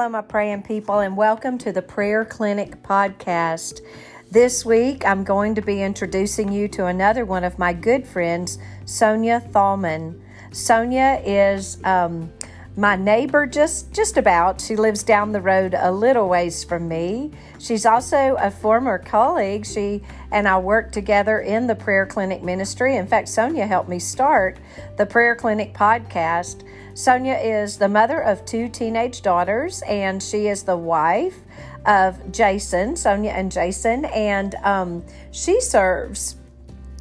Hello, my praying people, and welcome to the Prayer Clinic podcast. This week, I'm going to be introducing you to another one of my good friends, Sonia Thalman. Sonia is um, my neighbor just just about. She lives down the road a little ways from me. She's also a former colleague. She and i work together in the prayer clinic ministry. In fact sonia helped me start the prayer clinic podcast. Sonia is the mother of two teenage daughters and she is the wife of jason sonia and jason. And um, she serves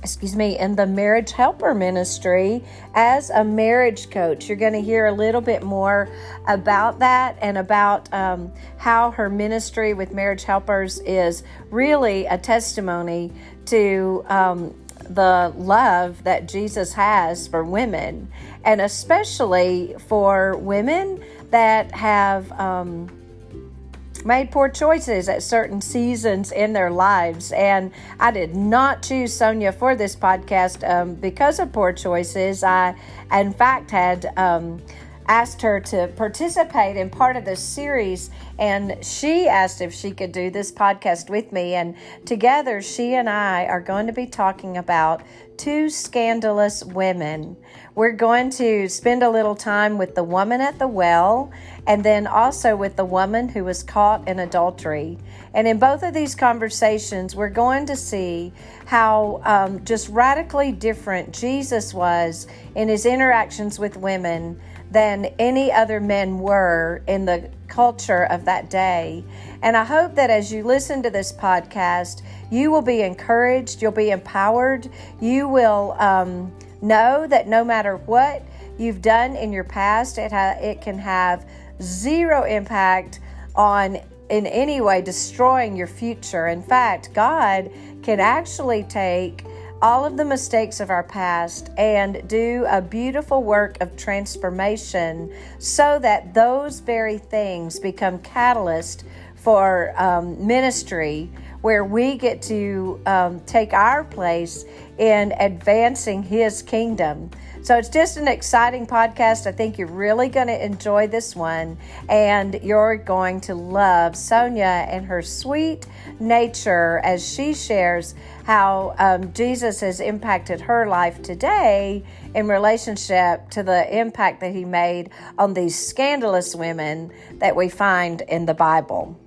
excuse me, in the Marriage Helper Ministry as a marriage coach. You're going to hear a little bit more about that and about um, how her ministry with Marriage Helpers is really a testimony to um, the love that Jesus has for women, and especially for women that have. Um, made poor choices at certain seasons in their lives. And I did not choose Sonia for this podcast um, because of poor choices. I, in fact, had. Um, asked her to participate in part of this series and she asked if she could do this podcast with me and together she and I are going to be talking about two scandalous women. We're going to spend a little time with the woman at the well and then also with the woman who was caught in adultery. And in both of these conversations, we're going to see how um, just radically different Jesus was in his interactions with women than any other men were in the culture of that day. And I hope that as you listen to this podcast, you will be encouraged, you'll be empowered, you will um, know that no matter what you've done in your past, it, ha- it can have zero impact on in any way destroying your future. In fact, God can actually take all of the mistakes of our past and do a beautiful work of transformation so that those very things become catalyst for um, ministry where we get to um, take our place in advancing his kingdom so it's just an exciting podcast. I think you're really going to enjoy this one, and you're going to love Sonia and her sweet nature as she shares how um, Jesus has impacted her life today in relationship to the impact that he made on these scandalous women that we find in the Bible.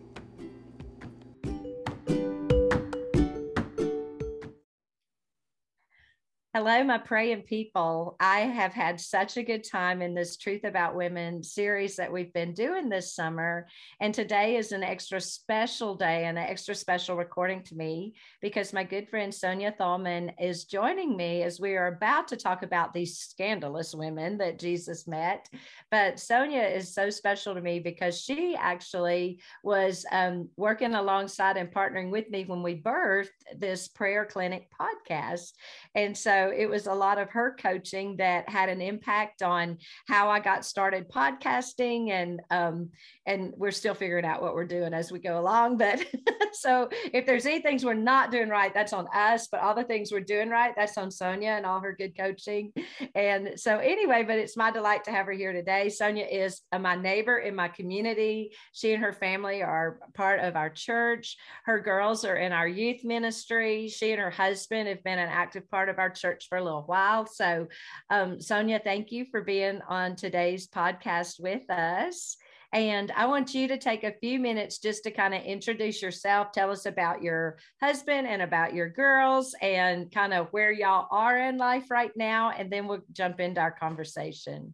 Hello, my praying people. I have had such a good time in this Truth About Women series that we've been doing this summer. And today is an extra special day and an extra special recording to me because my good friend Sonia Thalman is joining me as we are about to talk about these scandalous women that Jesus met. But Sonia is so special to me because she actually was um, working alongside and partnering with me when we birthed this prayer clinic podcast. And so it was a lot of her coaching that had an impact on how I got started podcasting and um, and we're still figuring out what we're doing as we go along. But so if there's any things we're not doing right, that's on us. But all the things we're doing right, that's on Sonia and all her good coaching. And so anyway, but it's my delight to have her here today. Sonia is uh, my neighbor in my community. She and her family are part of our church. Her girls are in our youth ministry. She and her husband have been an active part of our church for a little while. So, um, Sonia, thank you for being on today's podcast with us. And I want you to take a few minutes just to kind of introduce yourself, tell us about your husband and about your girls and kind of where y'all are in life right now. And then we'll jump into our conversation.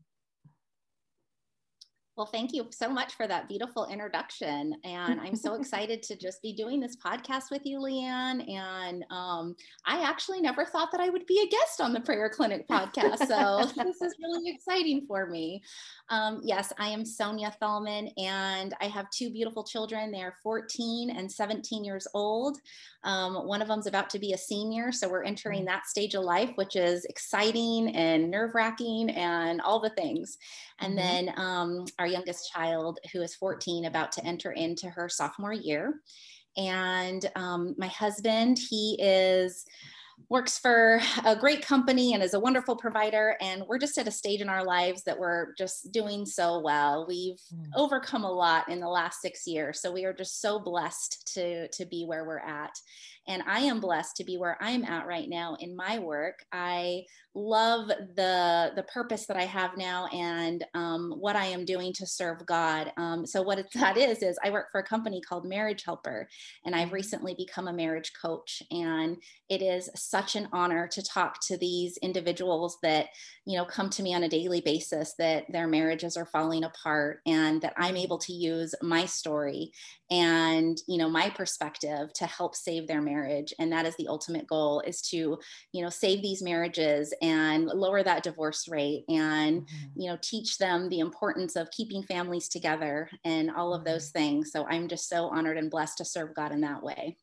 Well, thank you so much for that beautiful introduction. And I'm so excited to just be doing this podcast with you, Leanne. And um, I actually never thought that I would be a guest on the Prayer Clinic podcast. So this is really exciting for me. Um, yes, I am Sonia Thalman, and I have two beautiful children. They are 14 and 17 years old. Um, one of them is about to be a senior. So we're entering mm. that stage of life, which is exciting and nerve wracking and all the things. And mm-hmm. then um, our youngest child, who is 14, about to enter into her sophomore year. And um, my husband, he is works for a great company and is a wonderful provider. And we're just at a stage in our lives that we're just doing so well. We've mm. overcome a lot in the last six years. So we are just so blessed to, to be where we're at. And I am blessed to be where I'm at right now in my work. I love the the purpose that I have now and um, what I am doing to serve God. Um, so what that is is I work for a company called Marriage Helper, and I've mm-hmm. recently become a marriage coach. And it is such an honor to talk to these individuals that you know come to me on a daily basis that their marriages are falling apart, and that I'm able to use my story and you know my perspective to help save their marriage and that is the ultimate goal is to you know save these marriages and lower that divorce rate and mm-hmm. you know teach them the importance of keeping families together and all of those mm-hmm. things so i'm just so honored and blessed to serve god in that way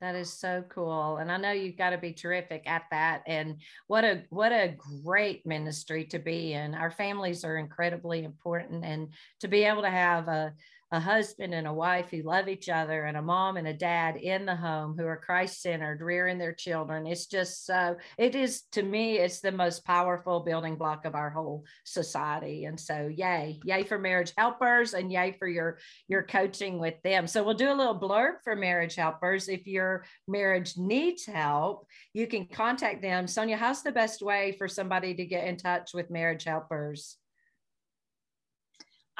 that is so cool. And I know you've got to be terrific at that. And what a what a great ministry to be in. Our families are incredibly important and to be able to have a a husband and a wife who love each other and a mom and a dad in the home who are Christ centered, rearing their children. It's just so, it is to me, it's the most powerful building block of our whole society. And so, yay, yay for marriage helpers and yay for your, your coaching with them. So, we'll do a little blurb for marriage helpers. If your marriage needs help, you can contact them. Sonia, how's the best way for somebody to get in touch with marriage helpers?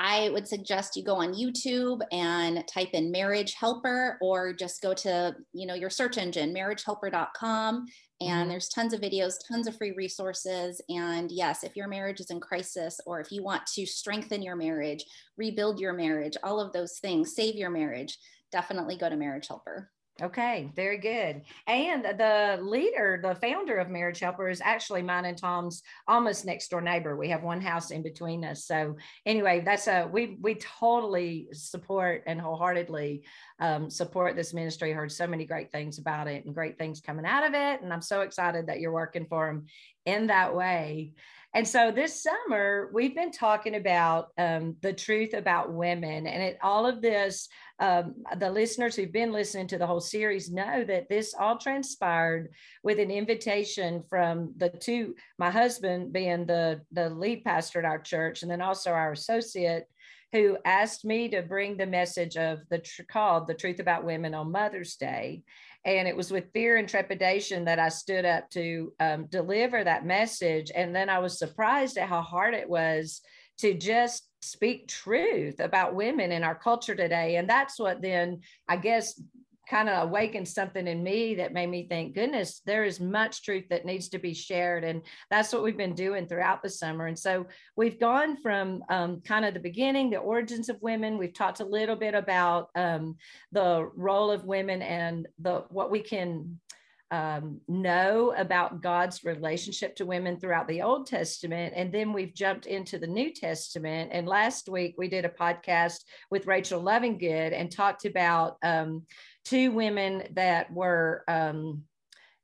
I would suggest you go on YouTube and type in marriage helper or just go to, you know, your search engine, marriagehelper.com. And mm-hmm. there's tons of videos, tons of free resources. And yes, if your marriage is in crisis or if you want to strengthen your marriage, rebuild your marriage, all of those things, save your marriage, definitely go to Marriage Helper. Okay, very good. And the leader, the founder of Marriage Helper is actually mine and Tom's almost next door neighbor. We have one house in between us. So anyway, that's a we we totally support and wholeheartedly um, support this ministry. Heard so many great things about it and great things coming out of it, and I'm so excited that you're working for them in that way. And so this summer, we've been talking about um, the truth about women. And it, all of this, um, the listeners who've been listening to the whole series know that this all transpired with an invitation from the two, my husband being the, the lead pastor at our church, and then also our associate who asked me to bring the message of the tr- called the truth about women on mother's day and it was with fear and trepidation that I stood up to um, deliver that message. And then I was surprised at how hard it was to just speak truth about women in our culture today. And that's what then, I guess, kind of awakened something in me that made me think, goodness, there is much truth that needs to be shared. And that's what we've been doing throughout the summer. And so we've gone from um, kind of the beginning, the origins of women. We've talked a little bit about um, the role of women and the what we can um, know about God's relationship to women throughout the Old Testament. And then we've jumped into the New Testament. And last week we did a podcast with Rachel Lovingood and talked about um, two women that were um,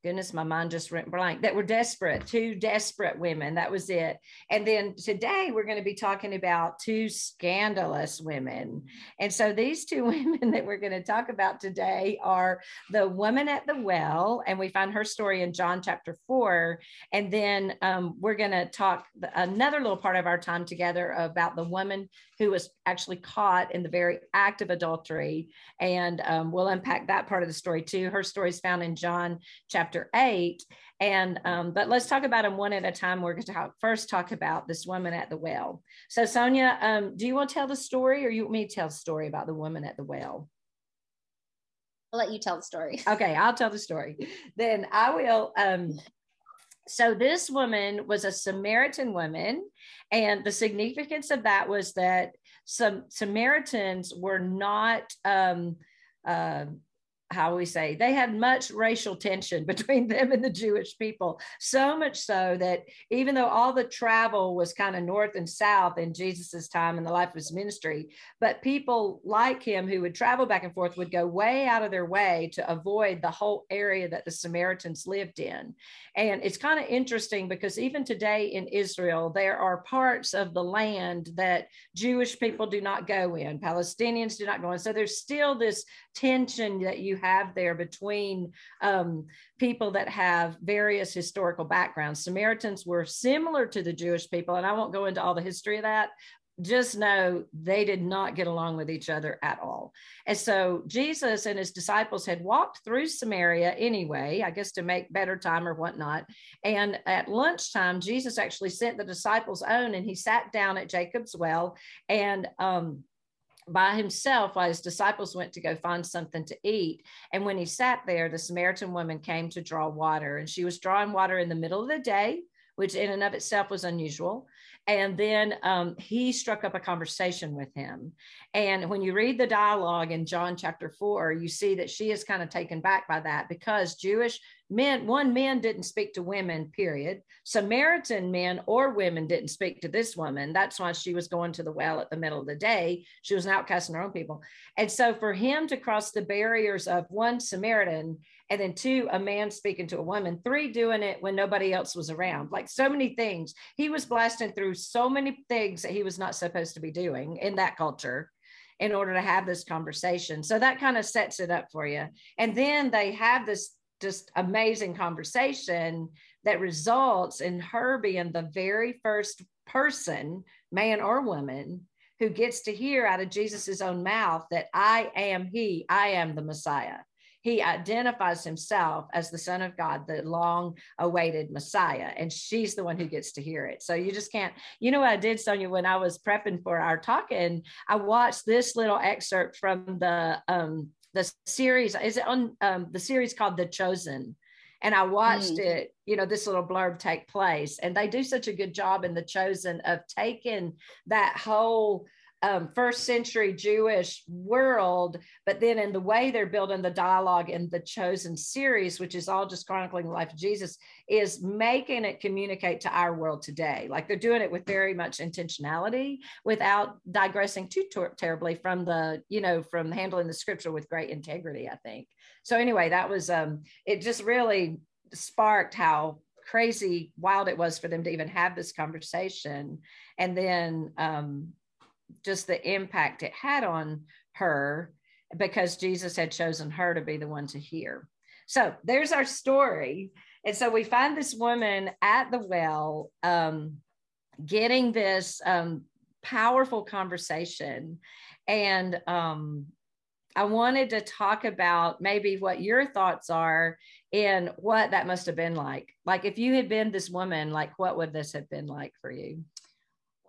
goodness, my mind just went blank, that were desperate, two desperate women. That was it. And then today we're going to be talking about two scandalous women. And so these two women that we're going to talk about today are the woman at the well, and we find her story in John chapter four. And then um, we're going to talk another little part of our time together about the woman who was actually caught in the very act of adultery. And um, we'll unpack that part of the story too. Her story is found in John chapter chapter eight. And um, but let's talk about them one at a time. We're going to talk, first talk about this woman at the well. So Sonia, um, do you want to tell the story, or you want me to tell the story about the woman at the well? I'll let you tell the story. Okay, I'll tell the story. Then I will. Um, so this woman was a Samaritan woman, and the significance of that was that some Samaritans were not um, uh, how we say they had much racial tension between them and the Jewish people. So much so that even though all the travel was kind of north and south in Jesus's time and the life of his ministry, but people like him who would travel back and forth would go way out of their way to avoid the whole area that the Samaritans lived in. And it's kind of interesting because even today in Israel, there are parts of the land that Jewish people do not go in, Palestinians do not go in. So there's still this tension that you you have there between um, people that have various historical backgrounds. Samaritans were similar to the Jewish people, and I won't go into all the history of that, just know they did not get along with each other at all. And so Jesus and his disciples had walked through Samaria anyway, I guess to make better time or whatnot. And at lunchtime, Jesus actually sent the disciples on and he sat down at Jacob's well and um, by himself while his disciples went to go find something to eat. And when he sat there, the Samaritan woman came to draw water, and she was drawing water in the middle of the day, which in and of itself was unusual and then um, he struck up a conversation with him. And when you read the dialogue in John chapter four, you see that she is kind of taken back by that because Jewish men, one, men didn't speak to women, period. Samaritan men or women didn't speak to this woman. That's why she was going to the well at the middle of the day. She was an outcast in her own people. And so for him to cross the barriers of one Samaritan and then two, a man speaking to a woman, three, doing it when nobody else was around, like so many things. He was blasting through so many things that he was not supposed to be doing in that culture in order to have this conversation. So that kind of sets it up for you. And then they have this just amazing conversation that results in her being the very first person, man or woman, who gets to hear out of Jesus's own mouth that I am He, I am the Messiah. He identifies himself as the Son of God, the long awaited Messiah, and she's the one who gets to hear it. So you just can't, you know what I did, Sonia, when I was prepping for our talk, and I watched this little excerpt from the um, the series is it on um, the series called The Chosen? And I watched mm. it, you know, this little blurb take place. And they do such a good job in The Chosen of taking that whole um, first century Jewish world, but then in the way they're building the dialogue in the Chosen series, which is all just chronicling the life of Jesus, is making it communicate to our world today. Like they're doing it with very much intentionality without digressing too ter- terribly from the, you know, from handling the scripture with great integrity, I think. So anyway, that was, um, it just really sparked how crazy wild it was for them to even have this conversation and then um, just the impact it had on her because Jesus had chosen her to be the one to hear. So there's our story. And so we find this woman at the well um, getting this um, powerful conversation. And um, I wanted to talk about maybe what your thoughts are in what that must have been like. Like, if you had been this woman, like, what would this have been like for you?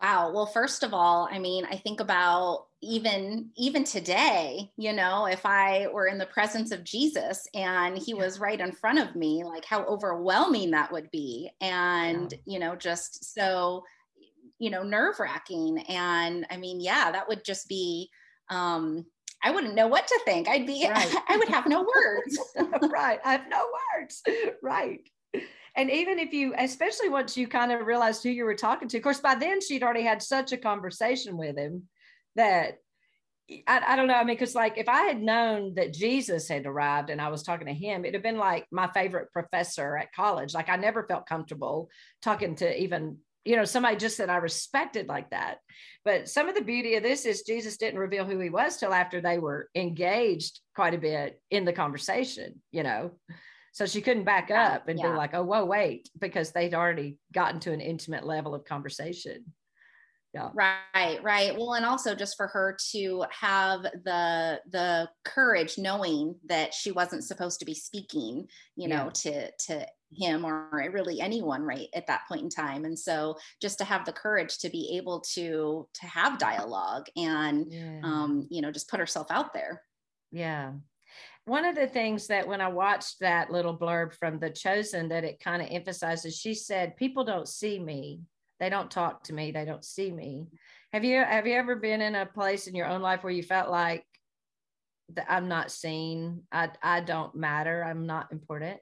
Wow. Well, first of all, I mean, I think about even even today, you know, if I were in the presence of Jesus and he was right in front of me, like how overwhelming that would be. And, yeah. you know, just so, you know, nerve-wracking. And I mean, yeah, that would just be um I wouldn't know what to think. I'd be right. I would have no words. right. I have no words. Right and even if you especially once you kind of realized who you were talking to of course by then she'd already had such a conversation with him that I, I don't know. I mean, because like if I had known that Jesus had arrived and I was talking to him, it'd have been like my favorite professor at college. Like I never felt comfortable talking to even, you know, somebody just that I respected like that. But some of the beauty of this is Jesus didn't reveal who he was till after they were engaged quite a bit in the conversation, you know. So she couldn't back up and yeah. be like, oh, whoa, wait, because they'd already gotten to an intimate level of conversation. Yeah. Right, right. Well, and also just for her to have the the courage knowing that she wasn't supposed to be speaking, you know, to to him or really anyone right at that point in time and so just to have the courage to be able to to have dialogue and yeah. um you know just put herself out there yeah one of the things that when I watched that little blurb from The Chosen, that it kind of emphasizes, she said, "People don't see me. They don't talk to me. They don't see me." Have you have you ever been in a place in your own life where you felt like I'm not seen? I I don't matter. I'm not important.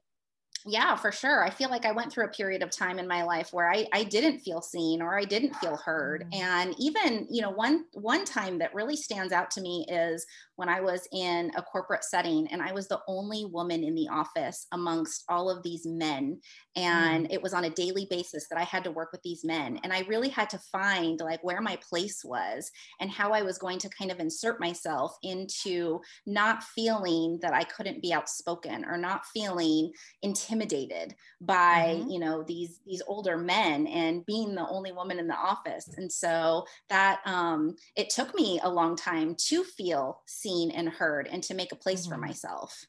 Yeah for sure i feel like i went through a period of time in my life where i, I didn't feel seen or i didn't feel heard mm-hmm. and even you know one one time that really stands out to me is when i was in a corporate setting and i was the only woman in the office amongst all of these men and mm-hmm. it was on a daily basis that i had to work with these men and i really had to find like where my place was and how i was going to kind of insert myself into not feeling that i couldn't be outspoken or not feeling intimidated intimidated by mm-hmm. you know these these older men and being the only woman in the office and so that um it took me a long time to feel seen and heard and to make a place mm-hmm. for myself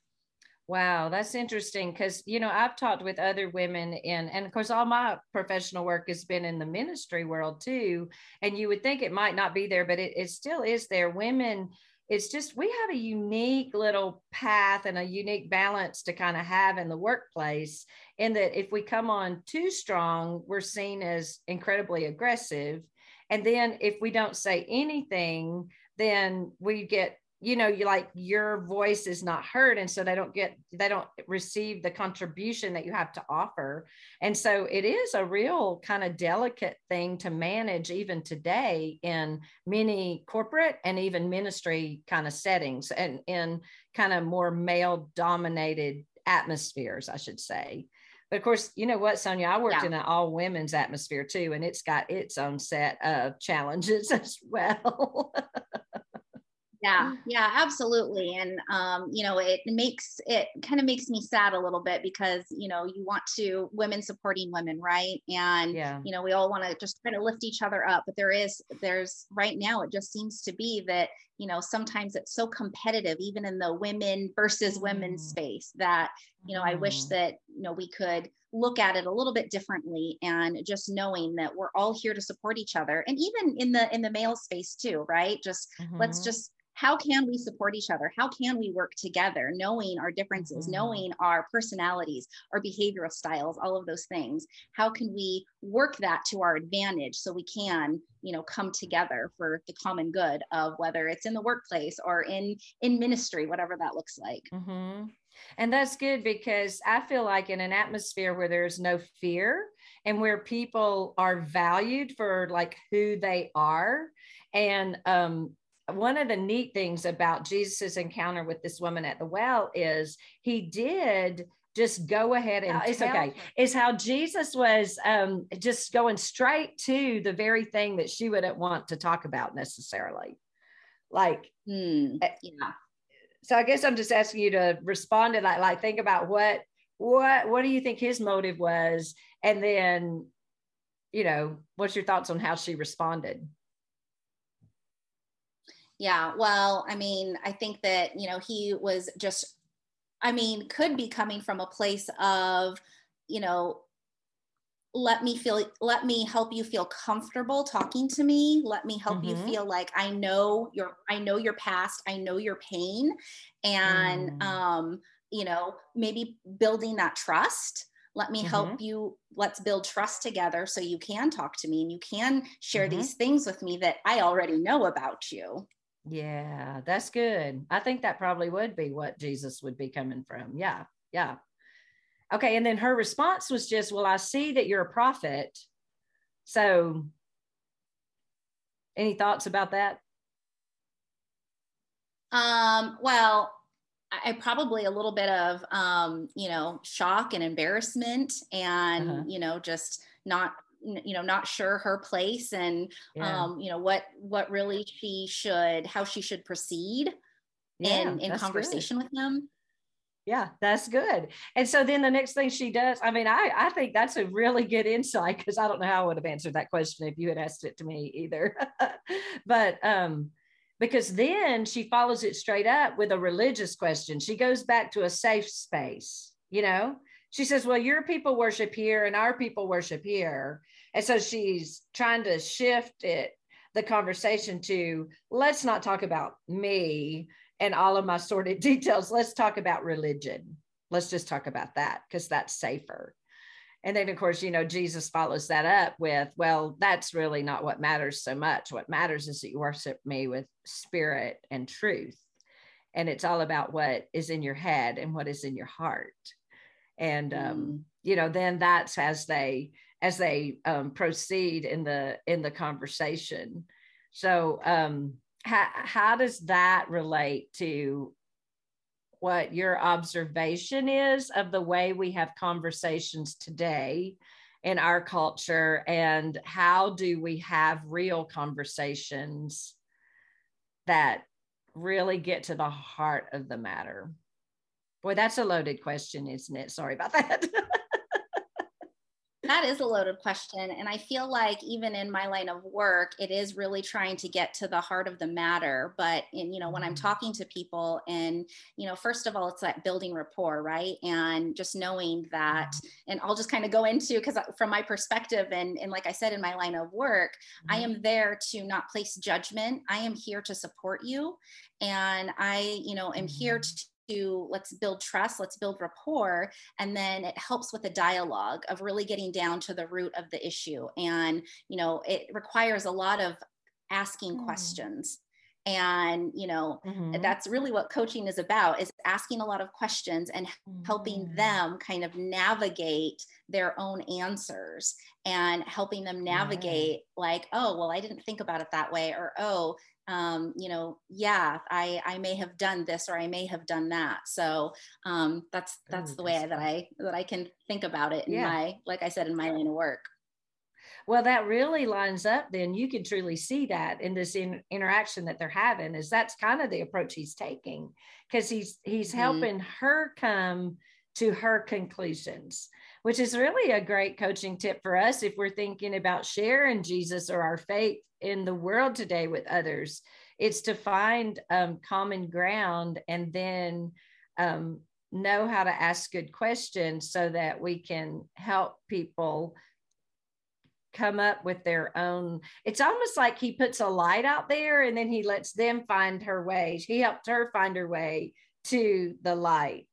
Wow, that's interesting because you know I've talked with other women in, and of course all my professional work has been in the ministry world too. And you would think it might not be there, but it, it still is there. Women it's just we have a unique little path and a unique balance to kind of have in the workplace in that if we come on too strong we're seen as incredibly aggressive. And then if we don't say anything then we get you know you like your voice is not heard and so they don't get they don't receive the contribution that you have to offer and so it is a real kind of delicate thing to manage even today in many corporate and even ministry kind of settings and in kind of more male dominated atmospheres i should say but of course, you know what, Sonia, I worked yeah. in an all women's atmosphere too, and it's got its own set of challenges as well. Yeah yeah absolutely and um, you know it makes it kind of makes me sad a little bit because you know you want to women supporting women right and yeah. you know we all want to just try to lift each other up but there is there's right now it just seems to be that you know sometimes it's so competitive even in the women versus women mm. space that you know mm. i wish mm. that you know we could look at it a little bit differently and just knowing that we're all here to support each other and even in the in the male space too right just mm-hmm. let's just how can we support each other? How can we work together, knowing our differences, mm-hmm. knowing our personalities, our behavioral styles, all of those things? How can we work that to our advantage so we can, you know, come together for the common good of whether it's in the workplace or in in ministry, whatever that looks like. Mm-hmm. And that's good because I feel like in an atmosphere where there's no fear and where people are valued for like who they are and um one of the neat things about Jesus's encounter with this woman at the well is he did just go ahead and it's okay. is how jesus was um, just going straight to the very thing that she wouldn't want to talk about necessarily. Like mm, yeah. so i guess i'm just asking you to respond to that like think about what what what do you think his motive was? And then you know what's your thoughts on how she responded yeah. Well, I mean, I think that, you know, he was just, I mean, could be coming from a place of, you know, let me feel let me help you feel comfortable talking to me let me help mm-hmm. you feel like i know your i know your past i know your pain and mm. um you know maybe building that trust let me mm-hmm. help you let's build trust together so you can talk to me and you can share mm-hmm. these things with me that i already know about you yeah, that's good. I think that probably would be what Jesus would be coming from. Yeah, yeah. Okay, and then her response was just, Well, I see that you're a prophet. So, any thoughts about that? Um, well, I probably a little bit of um, you know, shock and embarrassment and uh-huh. you know, just not you know not sure her place and yeah. um you know what what really she should how she should proceed yeah, in in conversation good. with them. Yeah that's good. And so then the next thing she does i mean i i think that's a really good insight because i don't know how i would have answered that question if you had asked it to me either. But um because then she follows it straight up with a religious question. She goes back to a safe space you know she says, Well, your people worship here and our people worship here. And so she's trying to shift it, the conversation to let's not talk about me and all of my sordid details. Let's talk about religion. Let's just talk about that because that's safer. And then, of course, you know, Jesus follows that up with, well, that's really not what matters so much. What matters is that you worship me with spirit and truth. And it's all about what is in your head and what is in your heart and um, mm. you know then that's as they as they um, proceed in the in the conversation. So um how, how does that relate to what your observation is of the way we have conversations today in our culture? And how do we have real conversations that really get to the heart of the matter boy that's a loaded question isn't it sorry about that that is a loaded question. And I feel like even in my line of work, it is really trying to get to the heart of the matter. But in, you know, when I'm mm-hmm. talking to people and, you know, first of all, it's that building rapport, right? And just knowing that, mm-hmm. and I'll just kind of go into, because from my perspective, and, and like I said, in my line of work, mm-hmm. I am there to not place judgment. I am here to support you. And I, you know, am here mm-hmm. to to let's build trust, let's build rapport. And then it helps with the dialogue of really getting down to the root of the issue. And, you know, it requires a lot of asking mm. questions and you know mm-hmm. that's really what coaching is about is asking a lot of questions and mm-hmm. helping them kind of navigate their own answers and helping them navigate like oh well i didn't think about it that way or oh um, you know, yeah, I I may have done this or I may have done that. So um, that's that's the way that I that I can think about it in yeah. my like I said in my line of work. Well, that really lines up. Then you can truly see that in this in, interaction that they're having. Is that's kind of the approach he's taking because he's he's mm-hmm. helping her come to her conclusions which is really a great coaching tip for us if we're thinking about sharing Jesus or our faith in the world today with others. It's to find um, common ground and then um, know how to ask good questions so that we can help people come up with their own it's almost like he puts a light out there and then he lets them find her way he helped her find her way to the light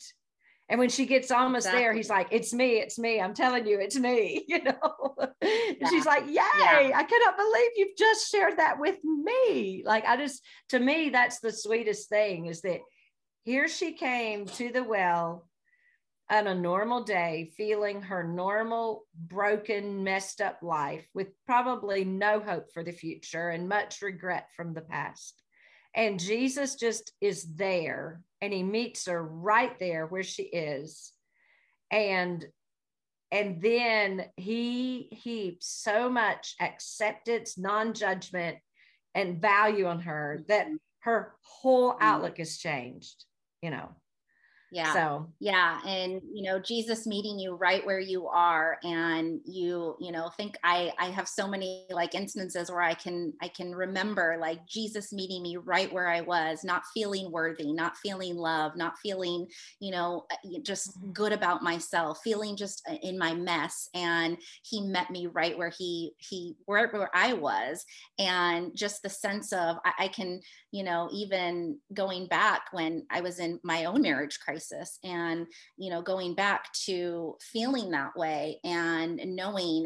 and when she gets almost exactly. there, he's like, It's me, it's me. I'm telling you, it's me. You know, yeah. she's like, Yay, yeah. I cannot believe you've just shared that with me. Like, I just, to me, that's the sweetest thing is that here she came to the well on a normal day, feeling her normal, broken, messed up life with probably no hope for the future and much regret from the past. And Jesus just is there and he meets her right there where she is. And and then he heaps so much acceptance, non-judgment, and value on her that her whole mm-hmm. outlook has changed, you know yeah so yeah and you know jesus meeting you right where you are and you you know think i i have so many like instances where i can i can remember like jesus meeting me right where i was not feeling worthy not feeling love not feeling you know uh, just mm-hmm. good about myself feeling just uh, in my mess and he met me right where he he where, where i was and just the sense of I, I can you know even going back when i was in my own marriage crisis and you know going back to feeling that way and knowing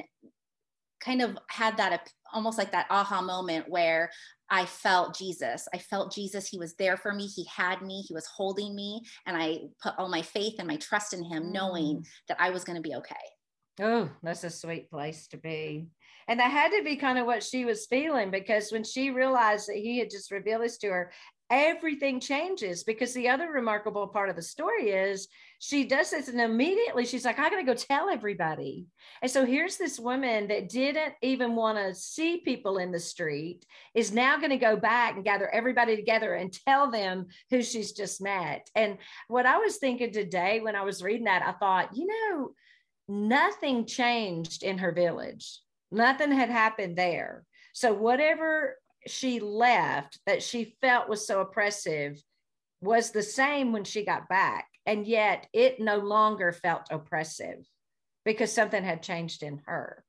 kind of had that almost like that aha moment where I felt Jesus. I felt Jesus. He was there for me. He had me. He was holding me. And I put all my faith and my trust in him, mm. knowing that I was going to be okay. Oh, that's a sweet place to be. And that had to be kind of what she was feeling because when she realized that he had just revealed this to her everything changes because the other remarkable part of the story is she does this and immediately she's like i gotta go tell everybody and so here's this woman that didn't even want to see people in the street is now going to go back and gather everybody together and tell them who she's just met and what i was thinking today when i was reading that i thought you know nothing changed in her village nothing had happened there so whatever she left that she felt was so oppressive was the same when she got back. And yet it no longer felt oppressive because something had changed in her.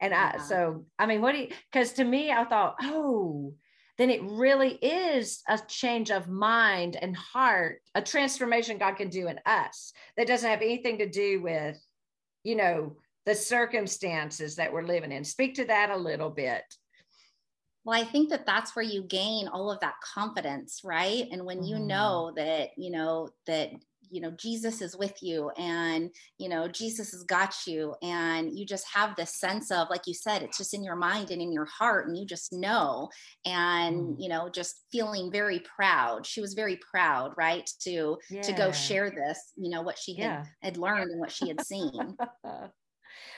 And yeah. I, so, I mean, what do you, because to me, I thought, oh, then it really is a change of mind and heart, a transformation God can do in us that doesn't have anything to do with, you know, the circumstances that we're living in. Speak to that a little bit. Well, I think that that's where you gain all of that confidence, right? And when you mm-hmm. know that, you know, that you know jesus is with you and you know jesus has got you and you just have this sense of like you said it's just in your mind and in your heart and you just know and mm. you know just feeling very proud she was very proud right to yeah. to go share this you know what she had, yeah. had learned and what she had seen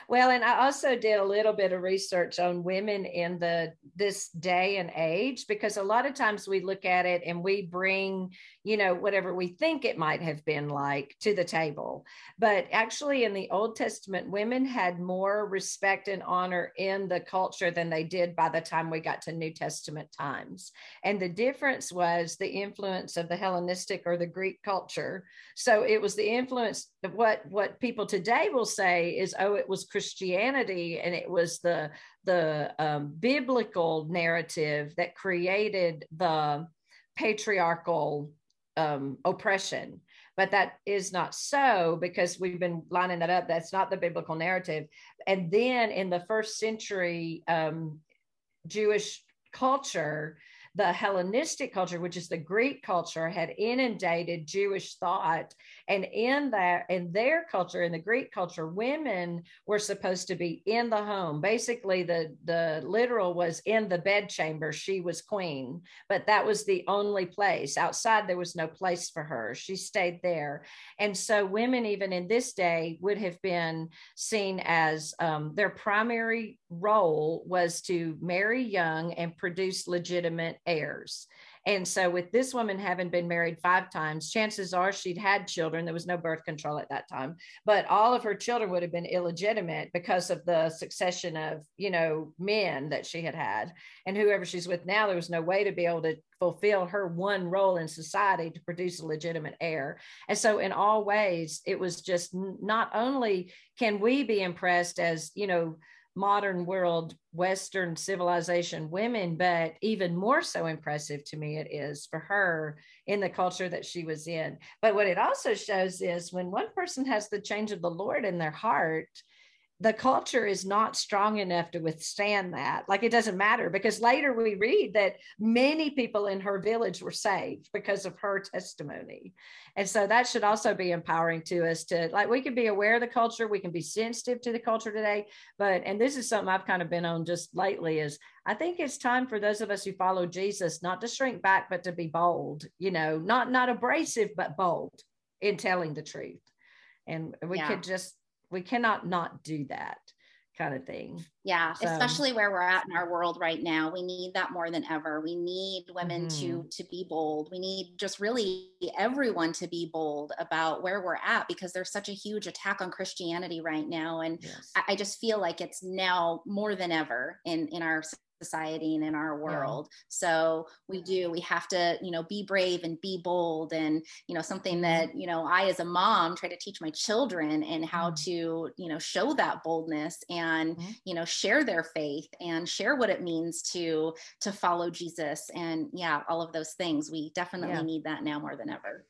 Well, and I also did a little bit of research on women in the this day and age because a lot of times we look at it and we bring, you know, whatever we think it might have been like to the table. But actually in the Old Testament, women had more respect and honor in the culture than they did by the time we got to New Testament times. And the difference was the influence of the Hellenistic or the Greek culture. So it was the influence of what what people today will say is, oh, it was Christianity and it was the the um, biblical narrative that created the patriarchal um, oppression. But that is not so because we've been lining that up. That's not the biblical narrative. And then in the first century um, Jewish culture, the Hellenistic culture, which is the Greek culture, had inundated Jewish thought. And in that, in their culture, in the Greek culture, women were supposed to be in the home. Basically, the, the literal was in the bedchamber. She was queen, but that was the only place. Outside, there was no place for her. She stayed there. And so, women, even in this day, would have been seen as um, their primary role was to marry young and produce legitimate heirs. And so, with this woman having been married five times, chances are she'd had children. There was no birth control at that time, but all of her children would have been illegitimate because of the succession of, you know, men that she had had. And whoever she's with now, there was no way to be able to fulfill her one role in society to produce a legitimate heir. And so, in all ways, it was just not only can we be impressed as, you know, modern world western civilization women but even more so impressive to me it is for her in the culture that she was in. But what it also shows is when one person has the change of the lord in their heart the culture is not strong enough to withstand that. Like it doesn't matter because later we read that many people in her village were saved because of her testimony. And so that should also be empowering to us to like we can be aware of the culture, we can be sensitive to the culture today. But and this is something I've kind of been on just lately is I think it's time for those of us who follow Jesus not to shrink back, but to be bold, you know, not not abrasive, but bold in telling the truth. And we yeah. could just we cannot not do that kind of thing. Yeah, so, especially where we're at in our world right now. We need that more than ever. We need women mm-hmm. to to be bold. We need just really everyone to be bold about where we're at because there's such a huge attack on Christianity right now. And yes. I, I, just feel like it's now more than ever in in our society and in our world. Yeah. So we do, we have to, you know, be brave and be bold. And, you know, something mm-hmm. that, you know, I as a mom try to teach my children and how mm-hmm. to, you know, show that boldness and, mm-hmm. you know, share their faith and share what it means to, to follow Jesus. And yeah, all of those things. We definitely yeah. need that now more than ever.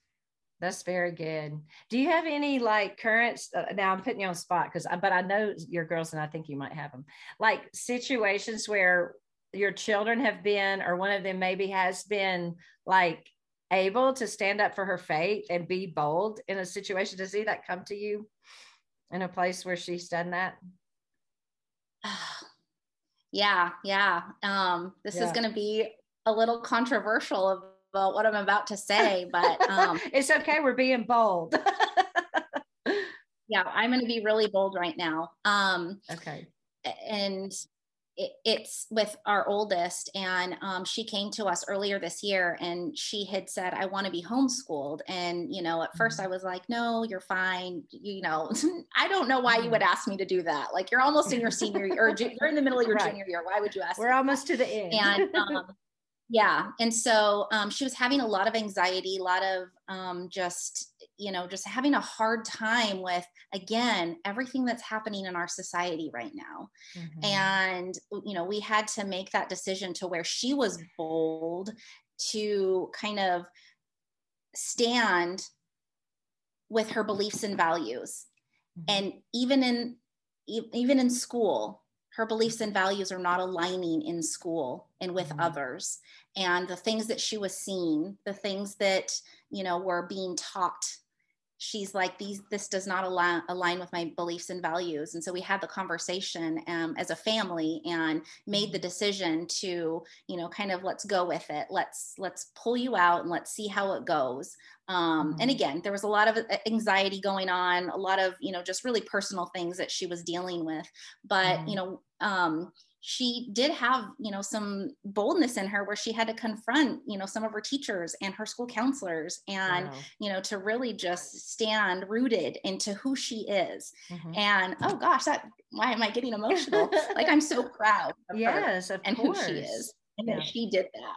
That's very good. Do you have any like current? Uh, now I'm putting you on spot because, but I know your girls and I think you might have them. Like situations where your children have been, or one of them maybe has been like able to stand up for her faith and be bold in a situation. Does see that come to you in a place where she's done that? yeah, yeah. Um, this yeah. is going to be a little controversial about what I'm about to say, but um, it's okay. We're being bold. yeah, I'm going to be really bold right now. Um, okay. And it, it's with our oldest, and um, she came to us earlier this year, and she had said, "I want to be homeschooled." And you know, at first mm-hmm. I was like, "No, you're fine." You know, I don't know why you would mm-hmm. ask me to do that. Like you're almost in your senior year, or you're in the middle of your right. junior year. Why would you ask? We're almost to the end. And um, yeah and so um, she was having a lot of anxiety a lot of um, just you know just having a hard time with again everything that's happening in our society right now mm-hmm. and you know we had to make that decision to where she was bold to kind of stand with her beliefs and values mm-hmm. and even in even in school her beliefs and values are not aligning in school and with mm-hmm. others and the things that she was seeing the things that you know were being taught she's like these this does not align, align with my beliefs and values. And so we had the conversation um, as a family and made the decision to you know kind of let's go with it. Let's let's pull you out and let's see how it goes. Um, and mm-hmm. again there was a lot of uh, anxiety going on a lot of you know just really personal things that she was dealing with. But mm. you know um, she did have you know some boldness in her where she had to confront you know some of her teachers and her school counselors and wow. you know to really just stand rooted into who she is mm-hmm. and oh gosh that why am i getting emotional like i'm so proud of yes and course. who she is and yeah. she did that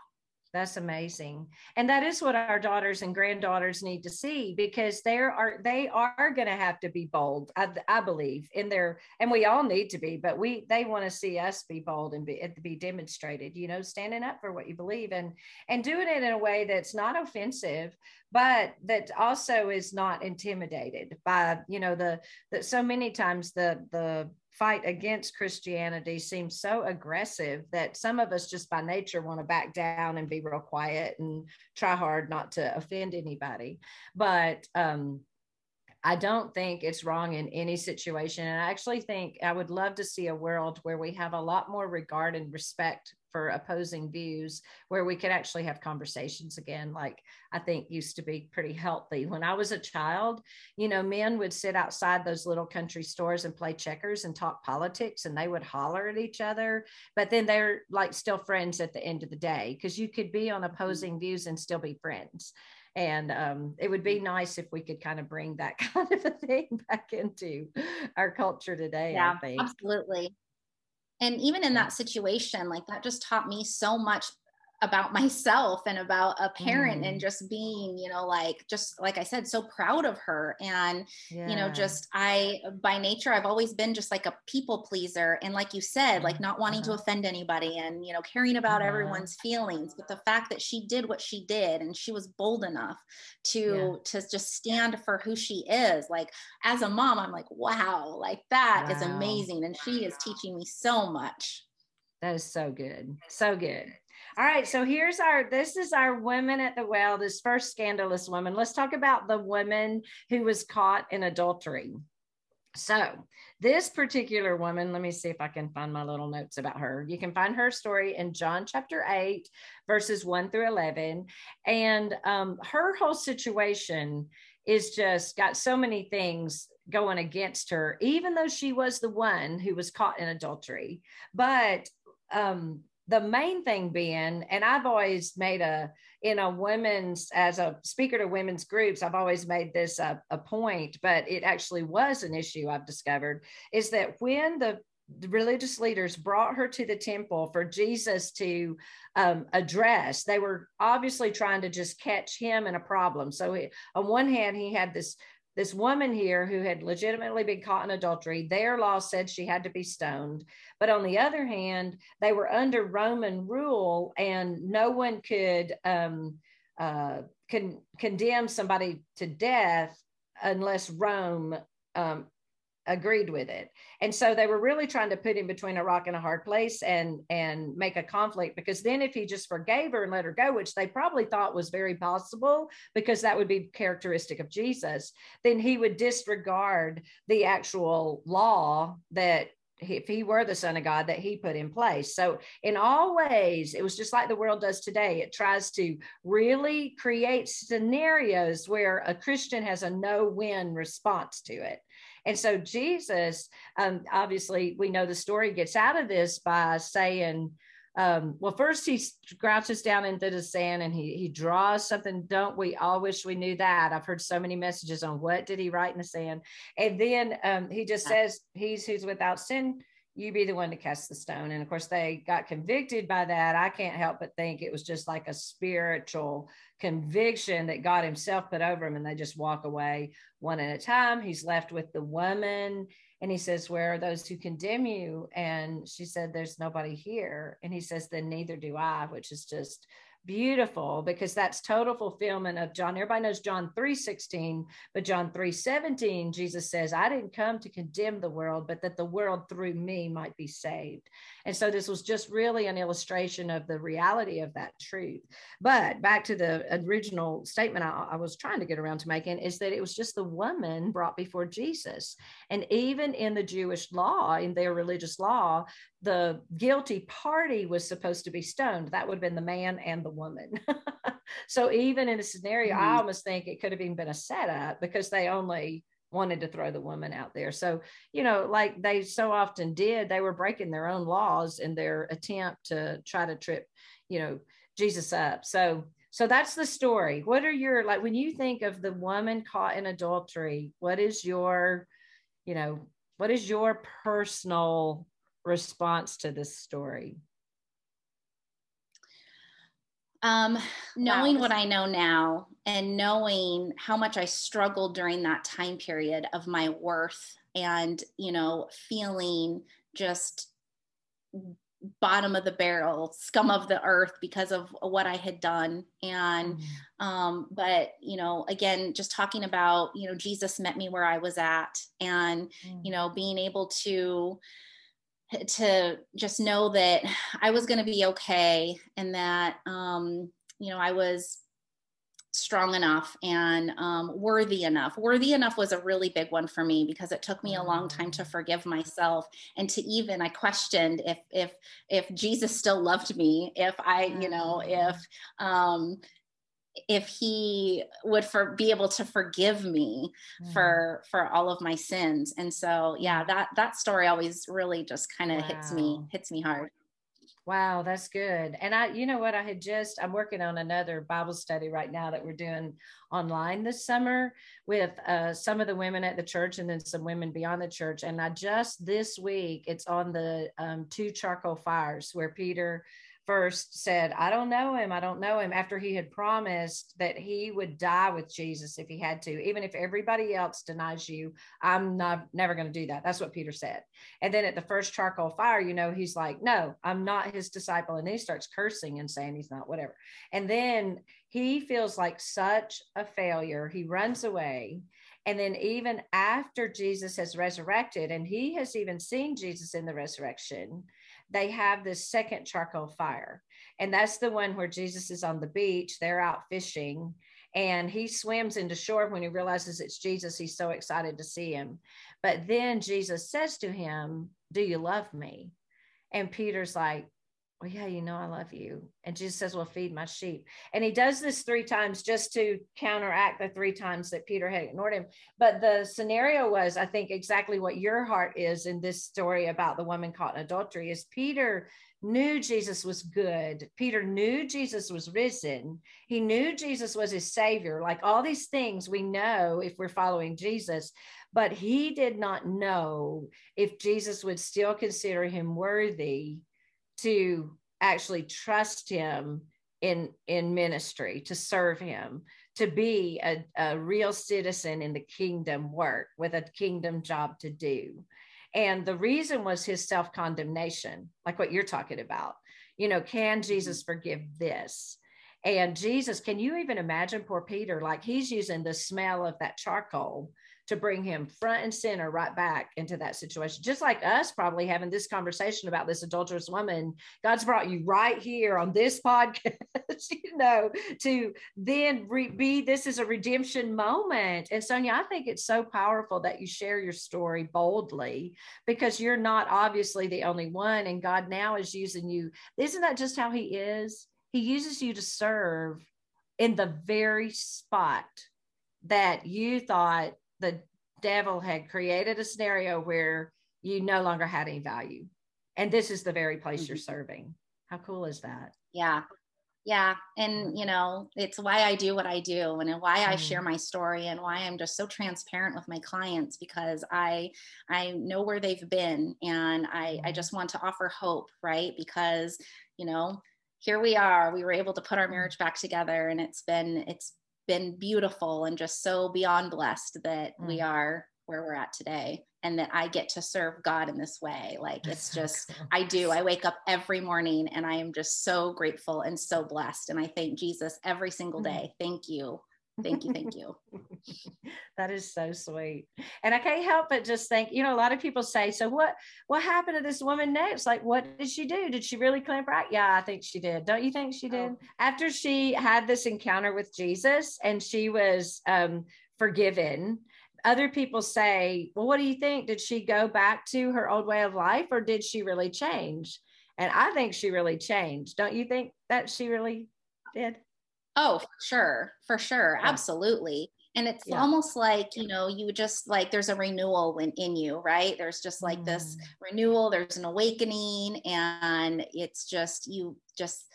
that's amazing. And that is what our daughters and granddaughters need to see because there are they are going to have to be bold. I, I believe in their and we all need to be, but we they want to see us be bold and be be demonstrated, you know, standing up for what you believe and and doing it in a way that's not offensive, but that also is not intimidated by, you know, the that so many times the the fight against Christianity seems so aggressive that some of us just by nature want to back down and be real quiet and try hard not to offend anybody. But um, I don't think it's wrong in any situation. And I actually think I would love to see a world where we have a lot more regard and respect for opposing views, where we could actually have conversations again, like I think used to be pretty healthy. When I was a child, you know, men would sit outside those little country stores and play checkers and talk politics and they would holler at each other. But then they're like still friends at the end of the day because you could be on opposing views and still be friends and um, it would be nice if we could kind of bring that kind of a thing back into our culture today yeah absolutely and even in that situation like that just taught me so much about myself and about a parent mm. and just being you know like just like i said so proud of her and yeah. you know just i by nature i've always been just like a people pleaser and like you said like not wanting uh-huh. to offend anybody and you know caring about uh-huh. everyone's feelings but the fact that she did what she did and she was bold enough to yeah. to just stand for who she is like as a mom i'm like wow like that wow. is amazing and she is teaching me so much that is so good so good all right, so here's our this is our women at the well, this first scandalous woman. Let's talk about the woman who was caught in adultery. So, this particular woman, let me see if I can find my little notes about her. You can find her story in John chapter 8, verses 1 through 11. And um, her whole situation is just got so many things going against her, even though she was the one who was caught in adultery. But um, the main thing being, and I've always made a, in a women's, as a speaker to women's groups, I've always made this a, a point, but it actually was an issue I've discovered is that when the religious leaders brought her to the temple for Jesus to um, address. They were obviously trying to just catch him in a problem. So, he, on one hand, he had this this woman here who had legitimately been caught in adultery, their law said she had to be stoned. But on the other hand, they were under Roman rule and no one could um, uh, con- condemn somebody to death unless Rome um, agreed with it and so they were really trying to put him between a rock and a hard place and and make a conflict because then if he just forgave her and let her go which they probably thought was very possible because that would be characteristic of jesus then he would disregard the actual law that if he were the son of God that he put in place. So, in all ways, it was just like the world does today. It tries to really create scenarios where a Christian has a no win response to it. And so Jesus, um, obviously, we know the story gets out of this by saying, um, well, first he crouches down into the sand and he he draws something. Don't we all wish we knew that? I've heard so many messages on what did he write in the sand, and then um, he just says, "He's who's without sin." You be the one to cast the stone. And of course, they got convicted by that. I can't help but think it was just like a spiritual conviction that God Himself put over them, and they just walk away one at a time. He's left with the woman, and he says, Where are those who condemn you? And she said, There's nobody here. And he says, Then neither do I, which is just beautiful because that's total fulfillment of John. Everybody knows John 3 16, but John 3 17, Jesus says, I didn't come to condemn the world, but that the world through me might be saved. And so this was just really an illustration of the reality of that truth. But back to the original statement I, I was trying to get around to making is that it was just the woman brought before Jesus. And even in the Jewish law, in their religious law, the guilty party was supposed to be stoned. That would have been the man and the woman. so even in a scenario, mm-hmm. I almost think it could have even been a setup because they only wanted to throw the woman out there. So, you know, like they so often did, they were breaking their own laws in their attempt to try to trip, you know, Jesus up. So, so that's the story. What are your like when you think of the woman caught in adultery, what is your, you know, what is your personal response to this story? Um, knowing wow. what I know now and knowing how much I struggled during that time period of my worth and, you know, feeling just bottom of the barrel, scum of the earth because of what I had done. And, mm-hmm. um, but, you know, again, just talking about, you know, Jesus met me where I was at and, mm-hmm. you know, being able to, to just know that I was going to be okay and that, um, you know, I was strong enough and um, worthy enough. Worthy enough was a really big one for me because it took me a long time to mm. forgive myself and to even I questioned if if if Jesus still loved me, if I, you know, if um, if he would for be able to forgive me mm. for for all of my sins and so yeah that that story always really just kind of wow. hits me hits me hard wow that's good and i you know what i had just i'm working on another bible study right now that we're doing online this summer with uh, some of the women at the church and then some women beyond the church and i just this week it's on the um, two charcoal fires where peter first said, I don't know him. I don't know him after he had promised that he would die with Jesus if he had to, even if everybody else denies you, I'm not never going to do that. That's what Peter said. And then at the first charcoal fire, you know, he's like, No, I'm not his disciple. And then he starts cursing and saying he's not, whatever. And then he feels like such a failure. He runs away. And then, even after Jesus has resurrected, and he has even seen Jesus in the resurrection, they have this second charcoal fire. And that's the one where Jesus is on the beach. They're out fishing and he swims into shore when he realizes it's Jesus. He's so excited to see him. But then Jesus says to him, Do you love me? And Peter's like, well, yeah, you know, I love you. And Jesus says, well, feed my sheep. And he does this three times just to counteract the three times that Peter had ignored him. But the scenario was, I think, exactly what your heart is in this story about the woman caught in adultery is Peter knew Jesus was good. Peter knew Jesus was risen. He knew Jesus was his savior. Like all these things we know if we're following Jesus, but he did not know if Jesus would still consider him worthy to actually trust him in in ministry to serve him to be a, a real citizen in the kingdom work with a kingdom job to do. And the reason was his self-condemnation like what you're talking about. You know can mm-hmm. jesus forgive this? And jesus can you even imagine poor peter? Like he's using the smell of that charcoal to bring him front and center right back into that situation. Just like us probably having this conversation about this adulterous woman, God's brought you right here on this podcast, you know, to then re- be this is a redemption moment. And Sonia, I think it's so powerful that you share your story boldly because you're not obviously the only one. And God now is using you. Isn't that just how He is? He uses you to serve in the very spot that you thought the devil had created a scenario where you no longer had any value. And this is the very place mm-hmm. you're serving. How cool is that? Yeah. Yeah. And, you know, it's why I do what I do and why I share mm-hmm. my story and why I'm just so transparent with my clients because I, I know where they've been and I, I mm-hmm. just want to offer hope, right? Because, you know, here we are, we were able to put our marriage back together and it's been, it's been beautiful and just so beyond blessed that mm. we are where we're at today and that I get to serve God in this way. Like it's just, I do. I wake up every morning and I am just so grateful and so blessed. And I thank Jesus every single mm. day. Thank you. Thank you. Thank you. that is so sweet. And I can't help but just think, you know, a lot of people say, so what, what happened to this woman next? Like, what did she do? Did she really clean right? Yeah, I think she did. Don't you think she did? Oh. After she had this encounter with Jesus and she was um, forgiven, other people say, well, what do you think? Did she go back to her old way of life or did she really change? And I think she really changed. Don't you think that she really did? Oh, for sure. For sure. Yeah. Absolutely. And it's yeah. almost like, you know, you just like there's a renewal in, in you, right? There's just like mm. this renewal, there's an awakening, and it's just, you just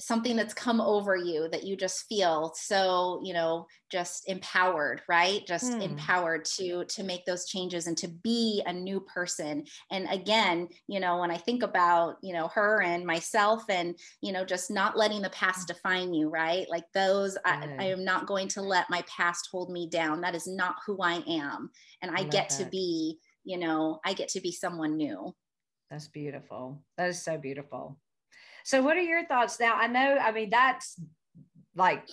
something that's come over you that you just feel so you know just empowered right? Just hmm. empowered to to make those changes and to be a new person. And again you know when i think about you know her and myself and you know just not letting the past mm. define you right? Like those I, I, am not going to let my past hold me down. That is not who i am. And i, I get that. to be you know i get to be someone new. That's beautiful. That is so beautiful so, what are your thoughts now? I know, I mean, that's like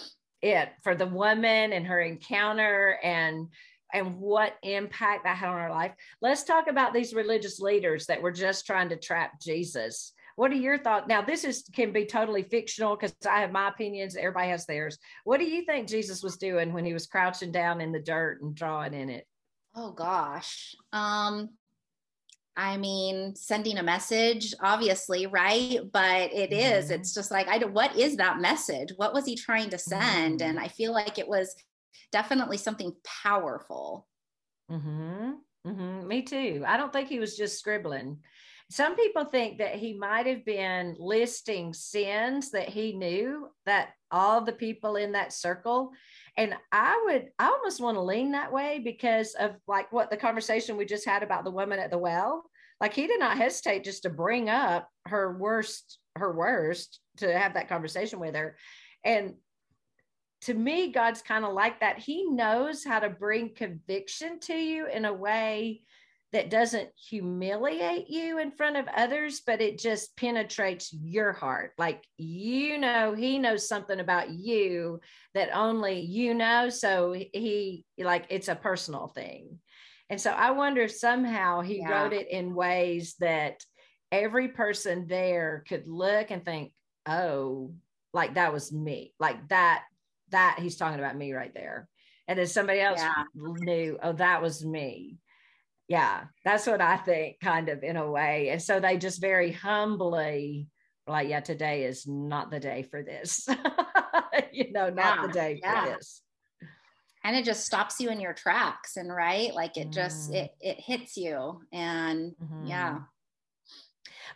it for the woman and her encounter and and what impact that had on her life. Let's talk about these religious leaders that were just trying to trap Jesus. What are your thoughts? Now, this is can be totally fictional because I have my opinions. Everybody has theirs. What do you think Jesus was doing when he was crouching down in the dirt and drawing in it? Oh gosh. Um, I mean, sending a message, obviously, right? But it mm-hmm. is, it's just like, I don't, what is that message? What was he trying to send? Mm-hmm. And I feel like it was definitely something powerful. Mm-hmm. Mm-hmm. Me too. I don't think he was just scribbling. Some people think that he might have been listing sins that he knew that all the people in that circle and I would, I almost want to lean that way because of like what the conversation we just had about the woman at the well. Like he did not hesitate just to bring up her worst, her worst to have that conversation with her. And to me, God's kind of like that. He knows how to bring conviction to you in a way that doesn't humiliate you in front of others, but it just penetrates your heart. Like, you know, he knows something about you that only you know. So he, like, it's a personal thing. And so I wonder if somehow he yeah. wrote it in ways that every person there could look and think, oh, like that was me. Like that, that he's talking about me right there. And then somebody else yeah. knew, oh, that was me yeah that's what i think kind of in a way. And so they just very humbly like yeah today is not the day for this. You know not yeah, the day yeah. for this. And it just stops you in your tracks and right? Like it just mm. it it hits you and mm-hmm. yeah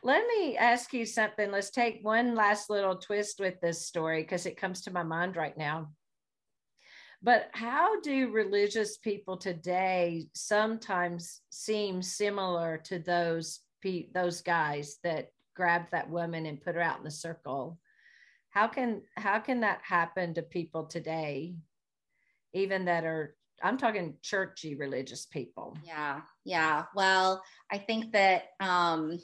let me ask you something. Let's take one last little twist with this story because it comes to my mind right now but how do religious people today sometimes seem similar to those pe- those guys that grabbed that woman and put her out in the circle? How can how can that happen to people today, even that are I'm talking churchy religious people? Yeah, yeah. Well, I think that um,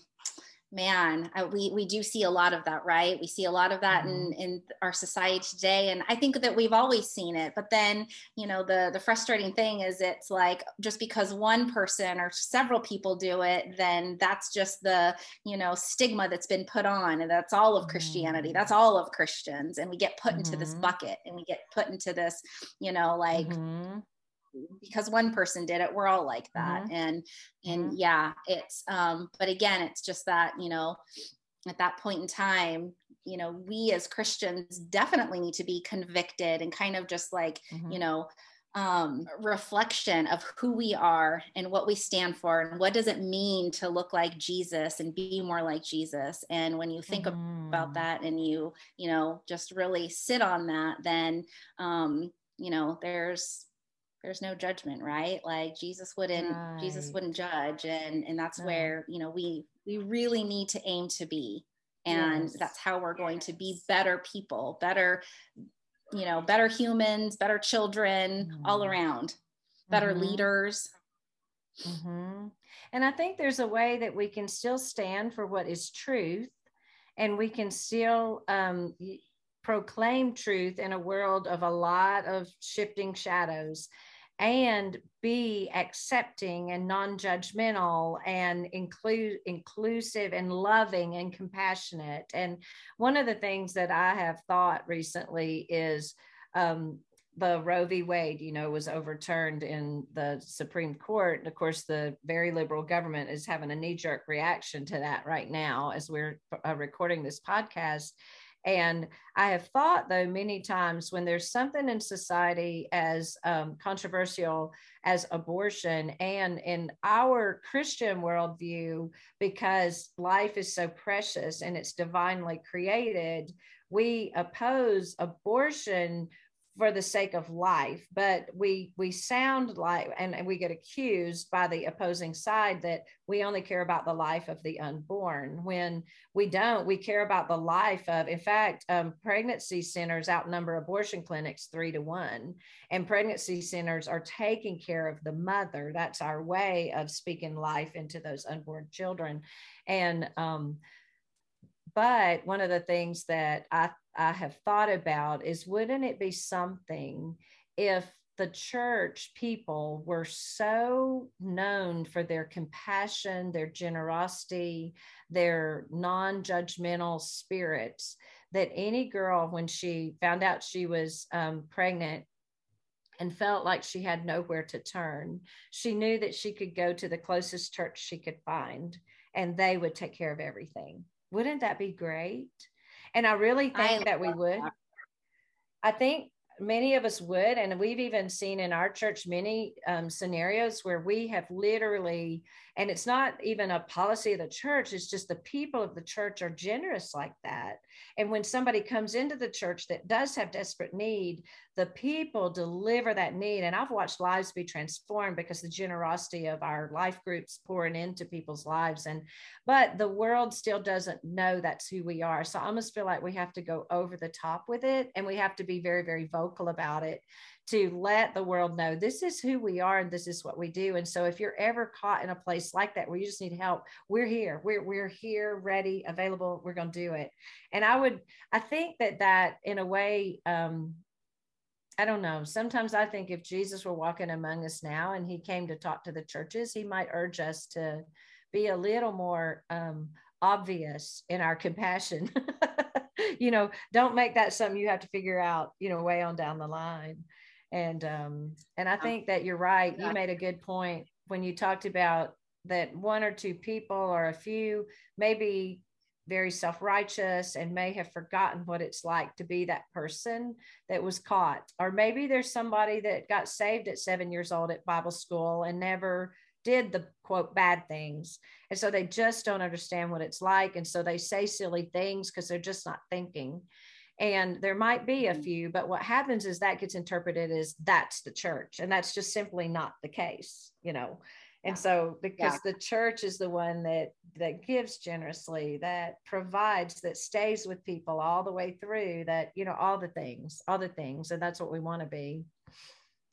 man uh, we we do see a lot of that right we see a lot of that mm-hmm. in in our society today and i think that we've always seen it but then you know the the frustrating thing is it's like just because one person or several people do it then that's just the you know stigma that's been put on and that's all of christianity mm-hmm. that's all of christians and we get put mm-hmm. into this mm-hmm. bucket and we get put into this you know like mm-hmm because one person did it we're all like that mm-hmm. and and mm-hmm. yeah it's um but again it's just that you know at that point in time you know we as christians definitely need to be convicted and kind of just like mm-hmm. you know um, reflection of who we are and what we stand for and what does it mean to look like jesus and be more like jesus and when you think mm-hmm. about that and you you know just really sit on that then um, you know there's there's no judgment right like jesus wouldn't right. jesus wouldn't judge and and that's no. where you know we we really need to aim to be and yes. that's how we're going to be better people better you know better humans better children mm. all mm-hmm. around better mm-hmm. leaders. Mm-hmm. And I think there's a way that we can still stand for what is truth and we can still um, proclaim truth in a world of a lot of shifting shadows and be accepting and non-judgmental and include inclusive and loving and compassionate and one of the things that i have thought recently is um, the Roe v. Wade, you know, was overturned in the Supreme Court. And of course, the very liberal government is having a knee jerk reaction to that right now as we're uh, recording this podcast. And I have thought, though, many times when there's something in society as um, controversial as abortion, and in our Christian worldview, because life is so precious and it's divinely created, we oppose abortion for the sake of life but we we sound like and, we get accused by the opposing side that we only care about the life of the unborn when we don't. We care about the life of in fact um, pregnancy centers outnumber abortion clinics three to one and pregnancy centers are taking care of the mother. That's our way of speaking life into those unborn children. And um, but one of the things that I, I have thought about is wouldn't it be something if the church people were so known for their compassion, their generosity, their non judgmental spirits that any girl, when she found out she was um, pregnant, and felt like she had nowhere to turn, she knew that she could go to the closest church she could find and they would take care of everything. Wouldn't that be great? And I really think I that we would. That. I think many of us would and we've even seen in our church many um, scenarios where we have literally and it's not even a policy of the church it's just the people of the church are generous like that. And when somebody comes into the church that does have desperate need the people deliver that need. And i've watched lives be transformed because the generosity of our life groups pouring into people's lives. And but the world still doesn't know that's who we are. So i almost feel like we have to go over the top with it and we have to be very very vocal about it to let the world know this is who we are and this is what we do. And so if you're ever caught in a place like that where you just need help, we're here. We're we're here, ready, available. We're going to do it. And I would I think that that in a way um I don't know. Sometimes I think if Jesus were walking among us now and he came to talk to the churches, he might urge us to be a little more um, obvious in our compassion. you know, don't make that something you have to figure out, you know, way on down the line. And um and i think that you're right. You made a good point when you talked about that one or two people or a few maybe very self-righteous and may have forgotten what it's like to be that person that was caught. Or maybe there's somebody that got saved at seven years old at bible school and never did the quote bad things. And so they just don't understand what it's like. And so they say silly things because they're just not thinking. And there might be a mm-hmm. few but what happens is that gets interpreted as that's the church. And that's just simply not the case you know? And so because yeah. the church is the one that that gives generously that provides that stays with people all the way through that you know all the things all the things. And that's what we want to be.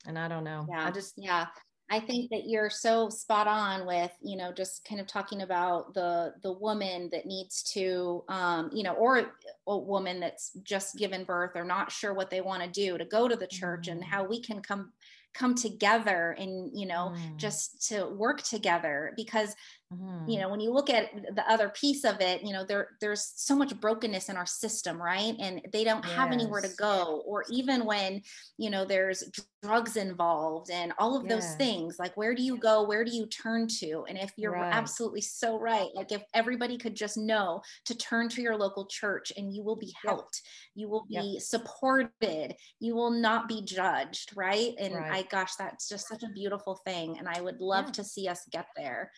And i don't know. Yeah. i just yeah I think that you're so spot on with, you know, just kind of talking about the the woman that needs to, um, you know, or a woman that's just given birth or not sure what they want to do to go to the church mm-hmm. and how we can come come together and you know mm. just to work together because mm-hmm. you know when you look at the other piece of it you know there there's so much brokenness in our system right and they don't yes. have anywhere to go or even when you know there's drugs involved and all of those things like where do you go where do you turn to and if you're right. absolutely so right like if everybody could just know to turn to your local church and you will be helped yep. you will be yep. supported you will not be judged right and right. i gosh that's just such a beautiful thing and i would love yeah. to see us get there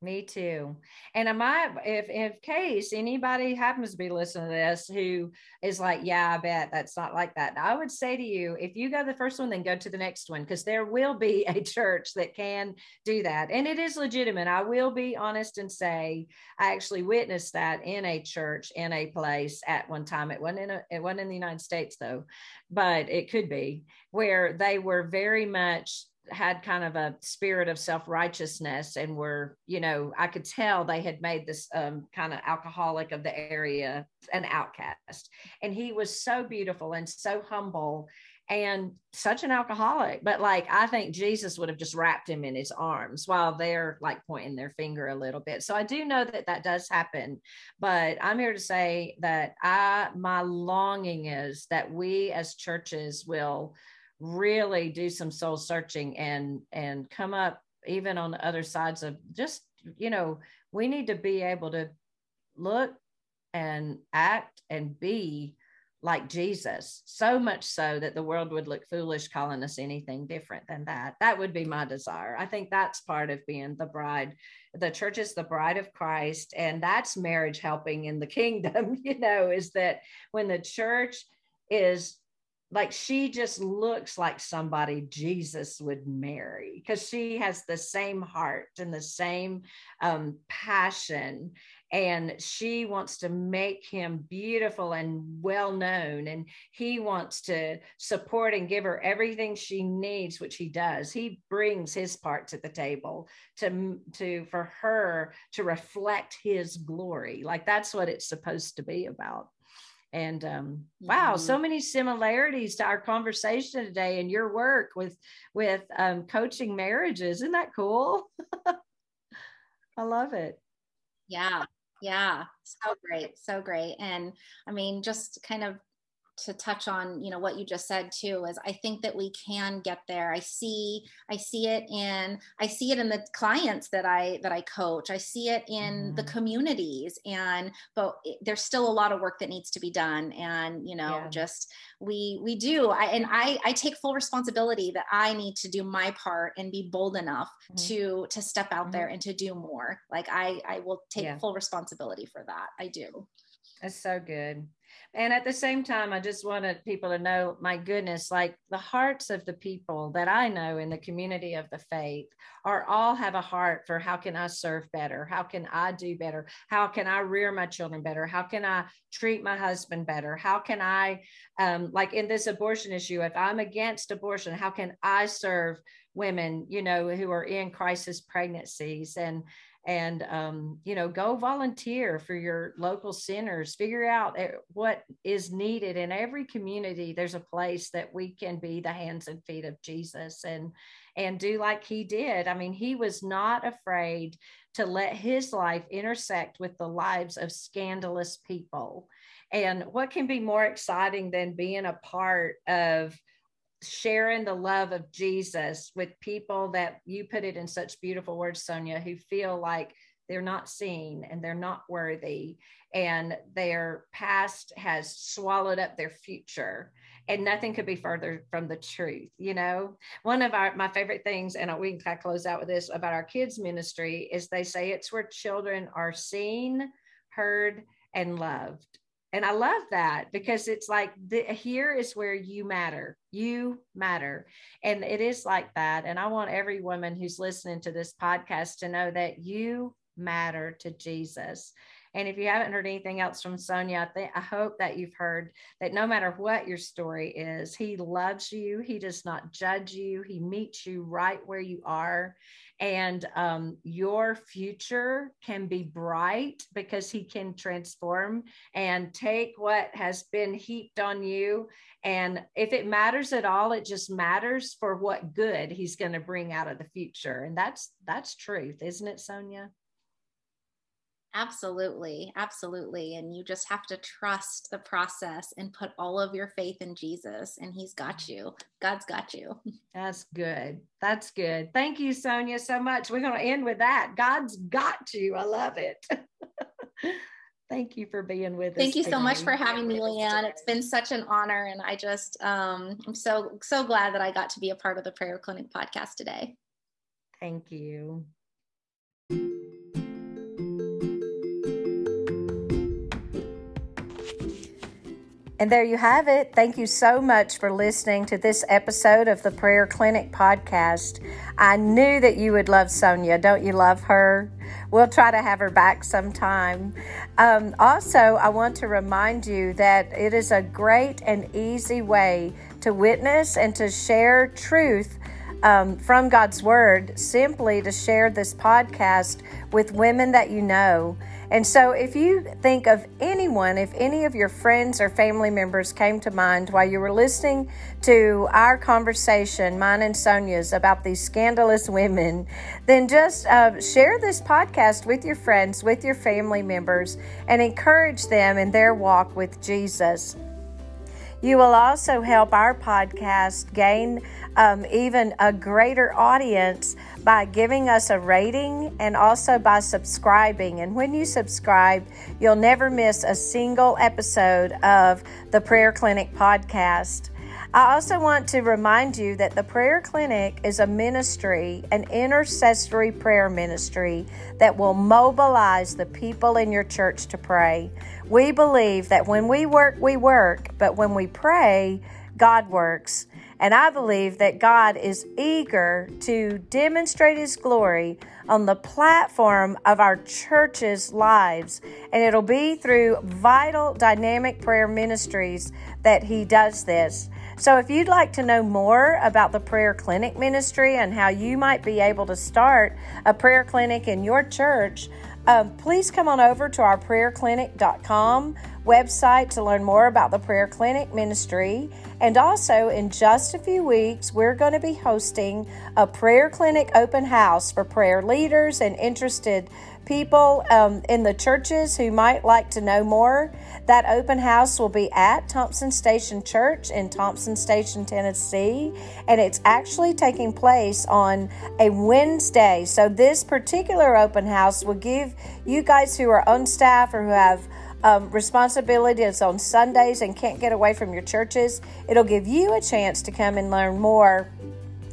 me too. And I, if in case anybody happens to be listening to this who is like, yeah, I bet that's not like that. I would say to you, if you go the first one, then go to the next one because there will be a church that can do that. And it is legitimate. I will be honest and say, I actually witnessed that in a church in a place at one time. It wasn't in a, it wasn't in the United States though, but it could be where they were very much had kind of a spirit of self-righteousness and were you know i could tell they had made this um, kind of alcoholic of the area an outcast. And he was so beautiful and so humble and such an alcoholic. But like i think jesus would have just wrapped him in his arms while they're like pointing their finger a little bit. So i do know that that does happen. But i'm here to say that i my longing is that we as churches will really do some soul searching and and come up even on the other sides of just you know we need to be able to look and act and be like Jesus, so much so that the world would look foolish calling us anything different than that. That would be my desire. I think that's part of being the bride. The church is the bride of Christ, and that's marriage helping in the kingdom, you know, is that when the church is like she just looks like somebody Jesus would marry because she has the same heart and the same um, passion. And she wants to make him beautiful and well known. And he wants to support and give her everything she needs, which he does. He brings his part to the table to, to for her to reflect his glory. Like that's what it's supposed to be about and um, wow so mm-hmm. many similarities to our conversation today and your work with with um, coaching marriages. Isn't that cool? I love it. Yeah. Yeah. So great. So great. And i mean just kind of to touch on you know what you just said too is i think that we can get there i see i see it in i see it in the clients that i that i coach i see it in mm-hmm. the communities and but there's still a lot of work that needs to be done and you know yeah. just we we do I, and i i take full responsibility that i need to do my part and be bold enough mm-hmm. to to step out mm-hmm. there and to do more like i i will take yeah. full responsibility for that i do that's so good and at the same time, I just wanted people to know my goodness, like the hearts of the people that I know in the community of the faith are all have a heart for how can I serve better? How can I do better? How can I rear my children better? How can I treat my husband better? How can I, um, like in this abortion issue, if I'm against abortion, how can I serve women, you know, who are in crisis pregnancies and, and um, you know go volunteer for your local centers figure out eh, what is needed in every community. There's a place that we can be the hands and feet of jesus and and do like he did. I mean he was not afraid to let his life intersect with the lives of scandalous people. And what can be more exciting than being a part of sharing the love of Jesus with people that you put it in such beautiful words, Sonia, who feel like they're not seen and they're not worthy and their past has swallowed up their future and nothing could be further from the truth you know one of our my favorite things and we can kind of close out with this about our kids ministry is they say it's where children are seen heard and loved and I love that because it's like the, here is where you matter. You matter. And it is like that. And I want every woman who's listening to this podcast to know that you matter to Jesus. And if you haven't heard anything else from Sonia, I, I hope that you've heard that no matter what your story is, he loves you. He does not judge you. He meets you right where you are and um, your future can be bright because he can transform and take what has been heaped on you and if it matters at all it just matters for what good he's going to bring out of the future and that's that's truth isn't it sonia Absolutely, absolutely. And you just have to trust the process and put all of your faith in Jesus, and He's got you. God's got you. That's good. That's good. Thank you, Sonia, so much. We're going to end with that. God's got you. I love it. Thank you for being with us. Thank you so much for having me, Leanne. It's been such an honor, and I just um, I'm so so glad that I got to be a part of the Prayer Clinic podcast today. Thank you. And there you have it. Thank you so much for listening to this episode of the Prayer Clinic podcast. I knew that you would love Sonia. Don't you love her? We'll try to have her back sometime. Um, also, I want to remind you that it is a great and easy way to witness and to share truth um, from God's Word simply to share this podcast with women that you know. And so, if you think of anyone, if any of your friends or family members came to mind while you were listening to our conversation, mine and Sonia's, about these scandalous women, then just uh, share this podcast with your friends, with your family members, and encourage them in their walk with Jesus. You will also help our podcast gain um, even a greater audience by giving us a rating and also by subscribing. And when you subscribe, you'll never miss a single episode of the Prayer Clinic podcast. I also want to remind you that the Prayer Clinic is a ministry, an intercessory prayer ministry that will mobilize the people in your church to pray. We believe that when we work, we work, but when we pray, God works. And I believe that God is eager to demonstrate His glory on the platform of our church's lives. And it'll be through vital, dynamic prayer ministries that He does this. So, if you'd like to know more about the prayer clinic ministry and how you might be able to start a prayer clinic in your church, um, please come on over to our prayerclinic.com website to learn more about the Prayer Clinic ministry. And also, in just a few weeks, we're going to be hosting a Prayer Clinic open house for prayer leaders and interested people um, in the churches who might like to know more. That open house will be at Thompson Station Church in Thompson Station, Tennessee, and it's actually taking place on a Wednesday. So, this particular open house will give you guys who are on staff or who have um, responsibilities on Sundays and can't get away from your churches, it'll give you a chance to come and learn more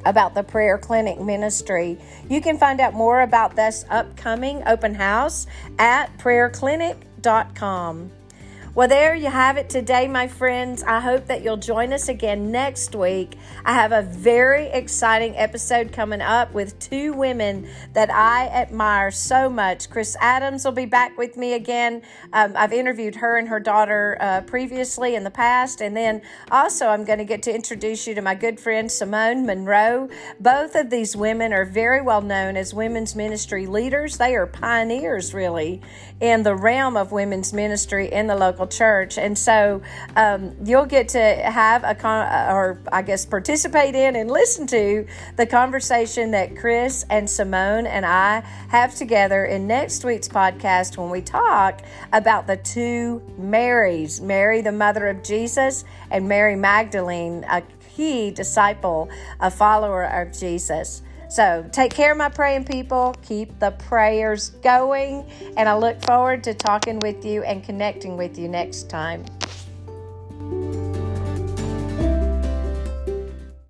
about the prayer clinic ministry. You can find out more about this upcoming open house at prayerclinic.com. Well, there you have it today, my friends. I hope that you'll join us again next week. I have a very exciting episode coming up with two women that I admire so much. Chris Adams will be back with me again. Um, I've interviewed her and her daughter uh, previously in the past. And then also, I'm going to get to introduce you to my good friend Simone Monroe. Both of these women are very well known as women's ministry leaders. They are pioneers, really, in the realm of women's ministry in the local church. And so um, you'll get to have a con, or I guess participate in and listen to the conversation that Chris and Simone and I have together in next week's podcast when we talk about the two Marys Mary, the mother of Jesus, and Mary Magdalene, a key disciple, a follower of Jesus. So take care, of my praying people. Keep the prayers going. And I look forward to talking with you and connecting with you next time.